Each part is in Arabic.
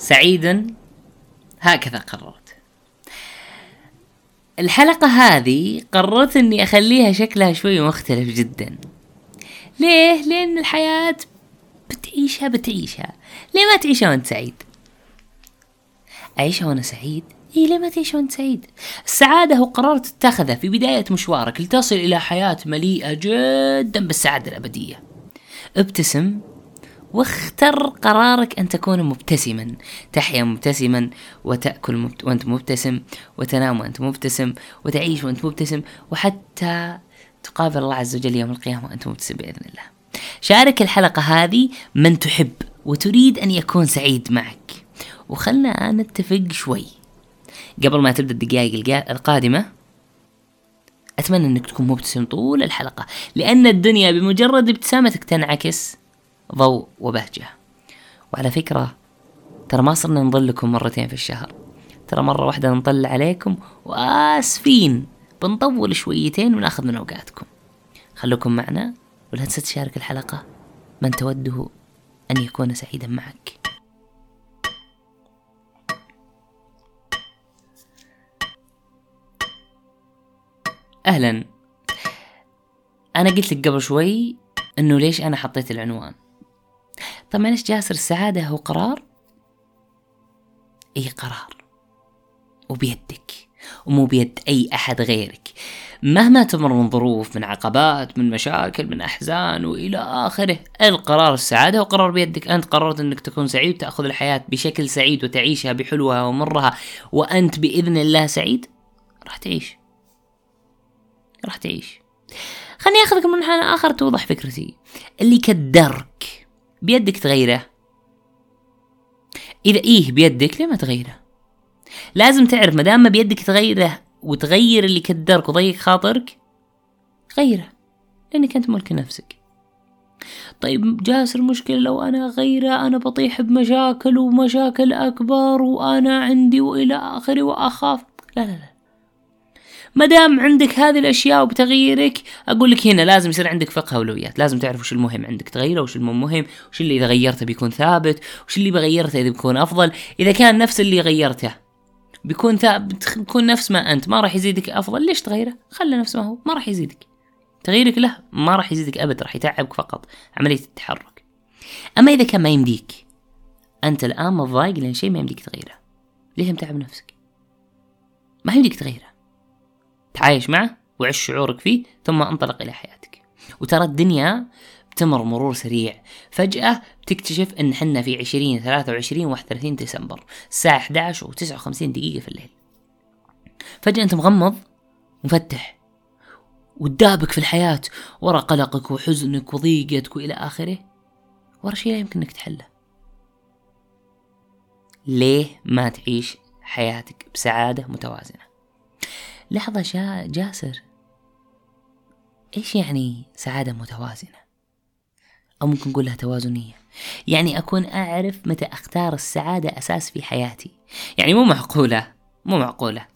سعيدا هكذا قررت الحلقة هذه قررت إني أخليها شكلها شوي مختلف جدا ليه؟ لأن الحياة بتعيشها بتعيشها ليه ما تعيشها وانت سعيد؟ أعيشها وأنا سعيد؟ اي ليه ما تعيش وانت سعيد؟ السعادة هو قرار تتخذه في بداية مشوارك لتصل إلى حياة مليئة جدا بالسعادة الأبدية ابتسم واختر قرارك أن تكون مبتسما. تحيا مبتسما وتأكل مبت... وأنت مبتسم وتنام وأنت مبتسم وتعيش وأنت مبتسم وحتى تقابل الله عز وجل يوم القيامة وأنت مبتسم بإذن الله. شارك الحلقة هذه من تحب وتريد أن يكون سعيد معك. وخلنا نتفق شوي. قبل ما تبدأ الدقائق القادمة أتمنى أنك تكون مبتسم طول الحلقة لأن الدنيا بمجرد ابتسامتك تنعكس. ضوء وبهجة. وعلى فكرة ترى ما صرنا نظلكم مرتين في الشهر. ترى مرة واحدة نطلع عليكم وآسفين. بنطول شويتين وناخذ من أوقاتكم. خلوكم معنا ولا تنسى تشارك الحلقة. من توده أن يكون سعيدا معك. أهلا. أنا قلت لك قبل شوي إنه ليش أنا حطيت العنوان؟ طب معلش جاسر السعادة هو قرار؟ أي قرار. وبيدك ومو بيد أي أحد غيرك. مهما تمر من ظروف من عقبات من مشاكل من أحزان وإلى آخره القرار السعادة هو قرار بيدك. أنت قررت أنك تكون سعيد تأخذ الحياة بشكل سعيد وتعيشها بحلوها ومرها وأنت بإذن الله سعيد؟ راح تعيش. راح تعيش. خليني أخذك من منحنى آخر توضح فكرتي. اللي كدرك بيدك تغيره. إذا إيه بيدك ليه ما تغيره؟ لازم تعرف ما دام بيدك تغيره وتغير اللي كدرك وضيق خاطرك غيره لأنك أنت ملك نفسك. طيب جالس المشكلة لو أنا غيره أنا بطيح بمشاكل ومشاكل أكبر وأنا عندي وإلى آخره وأخاف. لا لا لا. ما دام عندك هذه الأشياء وبتغييرك أقول لك هنا لازم يصير عندك فقه أولويات. لازم تعرف وش المهم عندك تغيره وش المو مهم وش اللي إذا غيرته بيكون ثابت وش اللي بغيرته إذا بيكون أفضل. إذا كان نفس اللي غيرته بيكون ثابت بيكون نفس ما أنت ما راح يزيدك أفضل. ليش تغيره؟ خله نفس ما هو ما راح يزيدك. تغييرك له ما راح يزيدك ابد راح يتعبك فقط عملية التحرك. أما إذا كان ما يمديك أنت الآن متضايق لأن شيء ما يمديك تغيره. ليه متعب نفسك؟ ما يمديك تغيره. تعايش معه وعيش شعورك فيه ثم انطلق إلى حياتك. وترى الدنيا بتمر مرور سريع. فجأة بتكتشف إن حنا في عشرين ثلاثة وعشرين واحد وثلاثين ديسمبر الساعة 11 وتسعة وخمسين دقيقة في الليل. فجأة أنت مغمض مفتح ودابك في الحياة ورا قلقك وحزنك وضيقتك وإلى آخره. ورا شيء لا يمكن انك تحله. ليه ما تعيش حياتك بسعادة متوازنة؟ لحظة شا جاسر. إيش يعني سعادة متوازنة؟ أو ممكن نقول لها توازنية. يعني أكون أعرف متى أختار السعادة أساس في حياتي. يعني مو معقولة مو معقولة.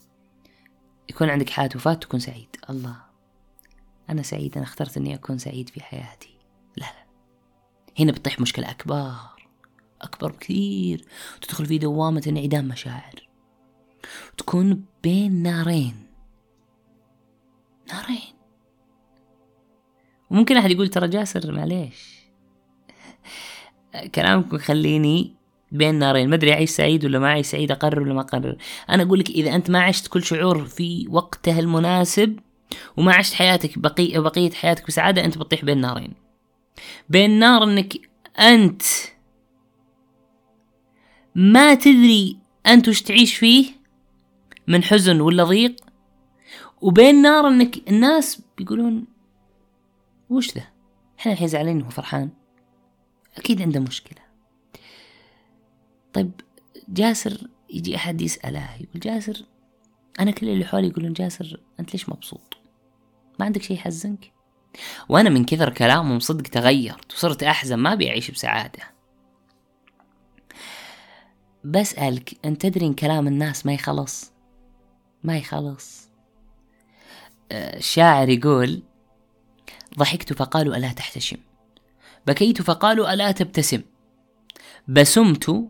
يكون عندك حالة وفاة تكون سعيد. الله أنا سعيد أنا اخترت أني أكون سعيد في حياتي. لا لا. هنا بتطيح مشكلة أكبر أكبر بكثير. تدخل في دوامة انعدام مشاعر. تكون بين نارين. نارين. وممكن أحد يقول ترى جاسر معليش. كلامكم خليني بين نارين. ما أدري أعيش سعيد ولا ما أعيش سعيد أقرر ولا ما أقرر. أنا أقول لك إذا أنت ما عشت كل شعور في وقته المناسب وما عشت حياتك بقية بقية حياتك بسعادة أنت بتطيح بين نارين. بين نار إنك أنت ما تدري أنت وش تعيش فيه من حزن ولا ضيق وبين نار إنك الناس بيقولون وش ذا؟ إحنا الحين زعلانين وهو فرحان. أكيد عنده مشكلة. طيب جاسر يجي أحد يسأله يقول جاسر أنا كل اللي حولي يقولون جاسر أنت ليش مبسوط؟ ما عندك شيء يحزنك؟ وأنا من كثر كلامهم صدق تغيرت وصرت أحزن ما أبي أعيش بسعادة. بسألك أنت تدري إن كلام الناس ما يخلص؟ ما يخلص؟ الشاعر يقول ضحكت فقالوا ألا تحتشم. بكيت فقالوا ألا تبتسم. بسمت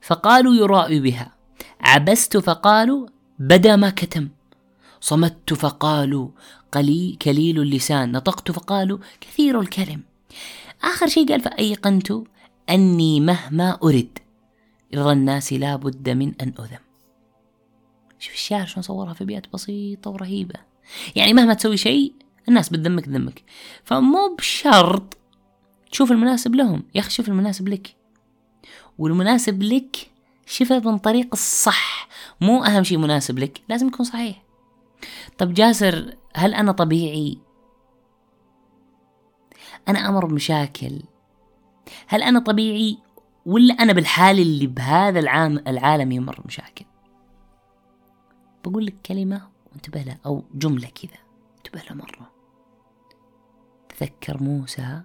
فقالوا يراء بها. عبست فقالوا بدا ما كتم. صمت فقالوا قليل كليل اللسان. نطقت فقالوا كثير الكلم. آخر شيء قال فأيقنت أني مهما أرد رضا الناس لا بد من أن أذم. شوف الشعر شلون صورها في بيئات بسيطة ورهيبة. يعني مهما تسوي شيء الناس بتذمك تذمك فمو بشرط تشوف المناسب لهم. يا أخي شوف المناسب لك. والمناسب لك شفه من طريق الصح. مو أهم شيء مناسب لك لازم يكون صحيح. طب جاسر هل أنا طبيعي؟ أنا أمر بمشاكل. هل أنا طبيعي؟ ولا أنا بالحال اللي بهذا العام العالم يمر بمشاكل؟ بقول لك كلمة وانتبه أو جملة كذا انتبه مرة. تذكر موسى.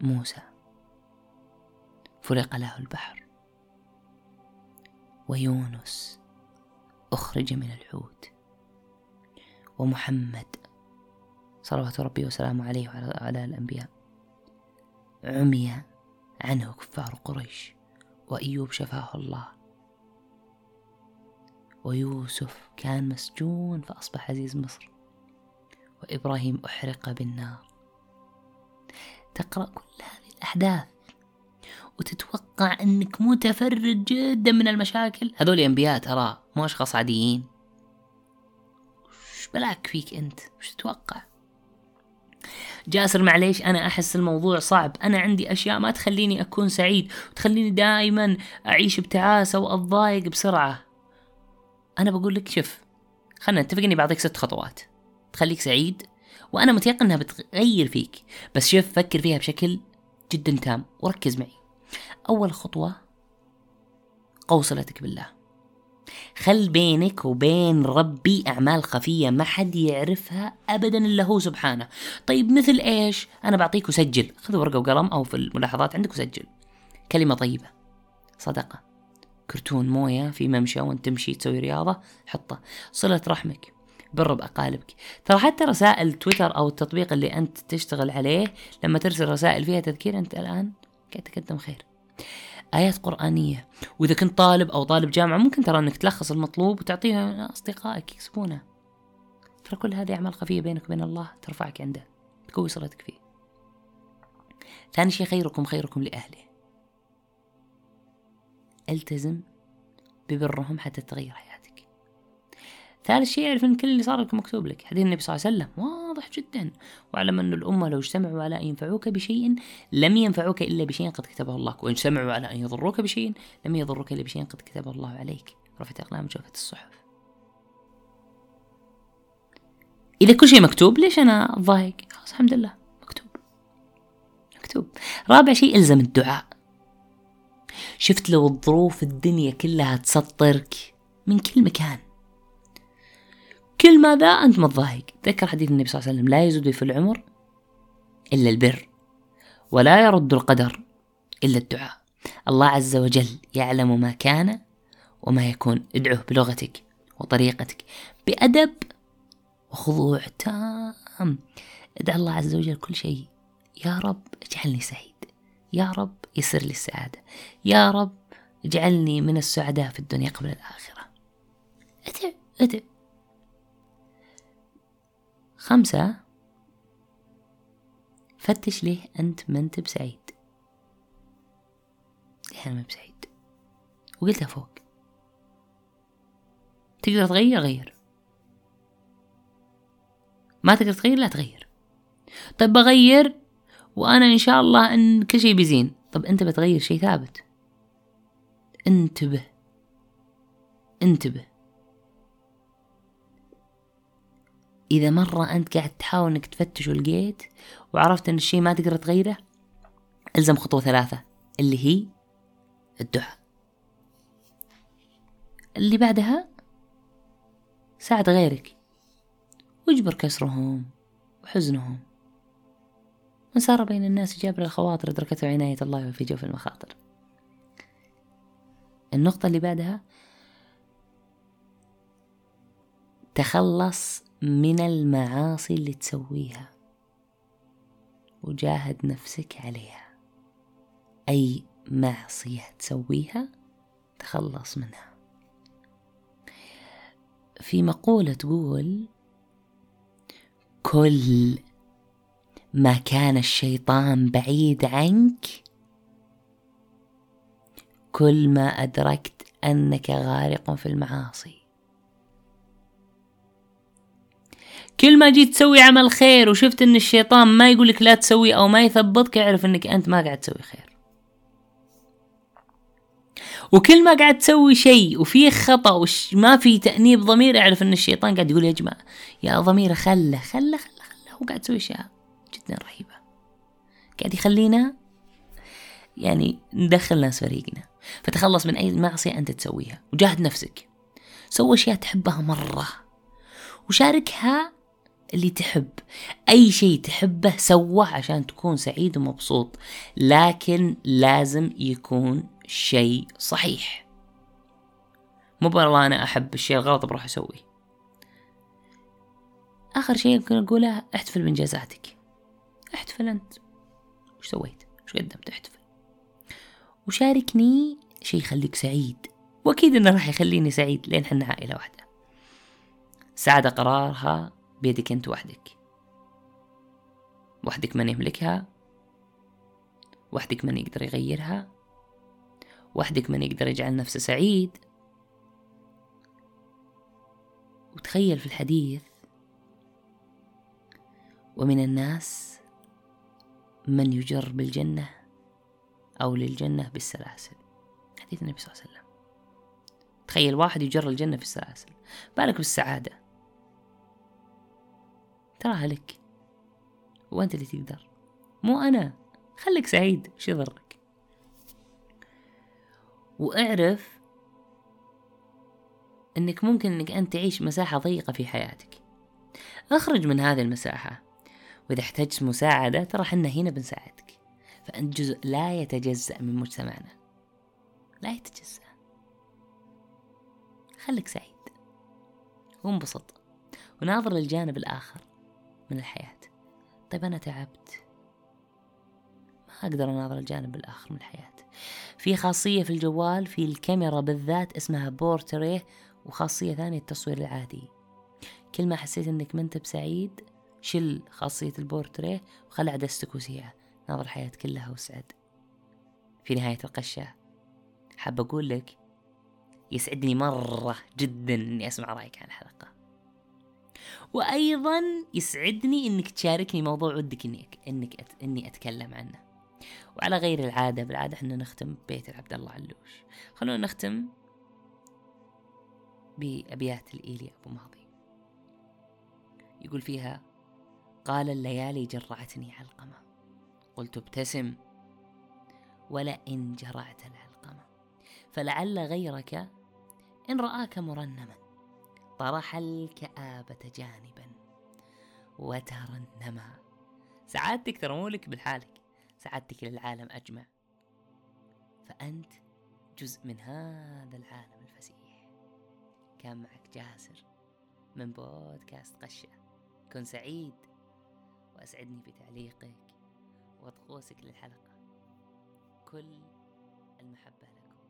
موسى. فرق له البحر. ويونس. أخرج من الحوت. ومحمد. صلوات ربي وسلامه عليه وعلى الأنبياء. عمي عنه كفار قريش. وأيوب شفاه الله. ويوسف كان مسجون فأصبح عزيز مصر. وإبراهيم أحرق بالنار. تقرأ كل هذه الأحداث وتتوقع أنك متفرد جدا من المشاكل. هذول أنبياء ترى مو أشخاص عاديين. وش بلاك فيك أنت؟ وش تتوقع؟ جاسر معليش أنا أحس الموضوع صعب. أنا عندي أشياء ما تخليني أكون سعيد وتخليني دائما أعيش بتعاسة وأتضايق بسرعة. أنا بقول لك شوف خلنا نتفق إني بعطيك ست خطوات. تخليك سعيد وأنا متيقن إنها بتغير فيك. بس شوف فكر فيها بشكل جدا تام وركز معي. أول خطوة قو صلتك بالله خل بينك وبين ربي أعمال خفية ما حد يعرفها أبدا إلا هو سبحانه. طيب مثل إيش؟ أنا بعطيك وسجل. خذ ورقة وقلم أو في الملاحظات عندك وسجل. كلمة طيبة. صدقة. كرتون موية في ممشى وانت تمشي تسوي رياضة حطه. صلة رحمك بر بأقالبك ترى حتى رسائل تويتر أو التطبيق اللي أنت تشتغل عليه لما ترسل رسائل فيها تذكير أنت الآن قاعد تقدم خير. آيات قرآنية. وإذا كنت طالب أو طالب جامعة ممكن ترى أنك تلخص المطلوب وتعطيه أصدقائك يكسبونه. ترى كل هذه أعمال خفية بينك وبين الله ترفعك عنده تقوي صلتك فيه. ثاني شيء خيركم خيركم لأهله. التزم ببرهم حتى تغير حياتك. ثالث شيء أعرف إن كل اللي صار لك مكتوب لك. حديث النبي صلى الله عليه وسلم. واضح جدا. واعلم أن الأمة لو اجتمعوا على أن ينفعوك بشيء لم ينفعوك إلا بشيء قد كتبه الله. وإن اجتمعوا على أن يضروك بشيء لم يضروك إلا بشيء قد كتبه الله عليك. رفعت أقلام جوفت الصحف. إذا كل شيء مكتوب ليش أنا ضايق؟ خلاص الحمد لله. مكتوب. مكتوب. رابع شيء إلزم الدعاء. شفت لو الظروف الدنيا كلها تسطرك من كل مكان. كل ما ذا أنت متضايق؟ تذكر حديث النبي صلى الله عليه وسلم لا يزود في العمر إلا البر ولا يرد القدر إلا الدعاء. الله عز وجل يعلم ما كان وما يكون. ادعه بلغتك وطريقتك بأدب وخضوع تام. ادعى الله عز وجل كل شيء. يا رب اجعلني سعيد. يا رب يسر لي السعادة يا رب اجعلني من السعداء في الدنيا قبل الآخرة. ادع ادع خمسة. فتش ليه أنت ما أنت بسعيد. ليه أنا ما بسعيد؟ وقلتها فوق. تقدر تغير؟ غير. ما تقدر تغير؟ لا تغير. طيب بغير؟ وأنا إن شاء الله إن كل شيء بيزين. طب أنت بتغير شيء ثابت. انتبه. انتبه. إذا مرة أنت قاعد تحاول إنك تفتش ولقيت وعرفت إن الشيء ما تقدر تغيره إلزم خطوة ثلاثة اللي هي الدعاء. اللي بعدها ساعد غيرك. واجبر كسرهم وحزنهم. من سار بين الناس جابر الخواطر أدركته عناية الله في جوف المخاطر. النقطة اللي بعدها تخلص من المعاصي اللي تسويها وجاهد نفسك عليها. أي معصية تسويها تخلص منها. في مقولة تقول كل ما كان الشيطان بعيد عنك؟ كل ما أدركت أنك غارق في المعاصي. كل ما جيت تسوي عمل خير وشفت إن الشيطان ما يقولك لا تسوي أو ما يثبطك أعرف إنك أنت ما قاعد تسوي خير. وكل ما قاعد تسوي شيء وفيه خطأ وما في تأنيب ضمير أعرف إن الشيطان قاعد يقول يا جماعة يا ضميره خله خله خله خله قاعد يسوي أشياء. جدا رهيبة. قاعد يخلينا يعني ندخل ناس فريقنا. فتخلص من أي معصية أنت تسويها. وجاهد نفسك. سوي أشياء تحبها مرة. وشاركها اللي تحب. أي شيء تحبه سوه عشان تكون سعيد ومبسوط. لكن لازم يكون شيء صحيح. مو والله أنا أحب الشيء الغلط بروح أسويه. آخر شيء يمكن أقوله احتفل بإنجازاتك. انت؟ وش سويت؟ وش قدمت احتفل؟ وشاركني شيء يخليك سعيد. وأكيد إنه راح يخليني سعيد لين حنا عائلة واحدة. سعادة قرارها بيدك أنت وحدك. وحدك من يملكها. وحدك من يقدر يغيرها. وحدك من يقدر يجعل نفسه سعيد. وتخيل في الحديث. ومن الناس من يجر بالجنة أو للجنة بالسلاسل حديث النبي صلى الله عليه وسلم. تخيل واحد يجر الجنة في السلاسل بالك بالسعادة؟ تراها لك وأنت اللي تقدر. مو أنا. خليك سعيد. شو يضرك؟ واعرف إنك ممكن إنك أنت تعيش مساحة ضيقة في حياتك. أخرج من هذه المساحة. وإذا احتجت مساعدة ترى حنا هنا بنساعدك. فانت جزء لا يتجزأ من مجتمعنا. لا يتجزأ. خليك سعيد. وانبسط. وناظر للجانب الآخر من الحياة. طيب أنا تعبت. ما أقدر أناظر الجانب الآخر من الحياة. في خاصية في الجوال في الكاميرا بالذات اسمها بورتريه وخاصية ثانية التصوير العادي. كل ما حسيت إنك ما أنت بسعيد شل خاصية البورتريه وخلي عدستك وسيعة ناظر الحياة كلها وسعد. في نهاية القشة حاب أقول لك يسعدني مرة جدا إني أسمع رأيك عن الحلقة. وأيضا يسعدني إنك تشاركني موضوع ودك إني إنك أت... إني أتكلم عنه. وعلى غير العادة بالعادة إحنا نختم بيت عبد الله علوش. خلونا نختم بأبيات الإيلي أبو ماضي يقول فيها قال الليالي جرعتني علقمة قلت ابتسم ولئن جرعت العلقمة فلعل غيرك إن رآك مرنما طرح الكآبة جانبا وترنما. سعادتك ترى مو لك بالحالك سعادتك للعالم أجمع. فأنت جزء من هذا العالم الفسيح. كان معك جاسر من بودكاست قشة. كن سعيد. وأسعدني بتعليقك وطقوسك للحلقة. كل المحبة لكم.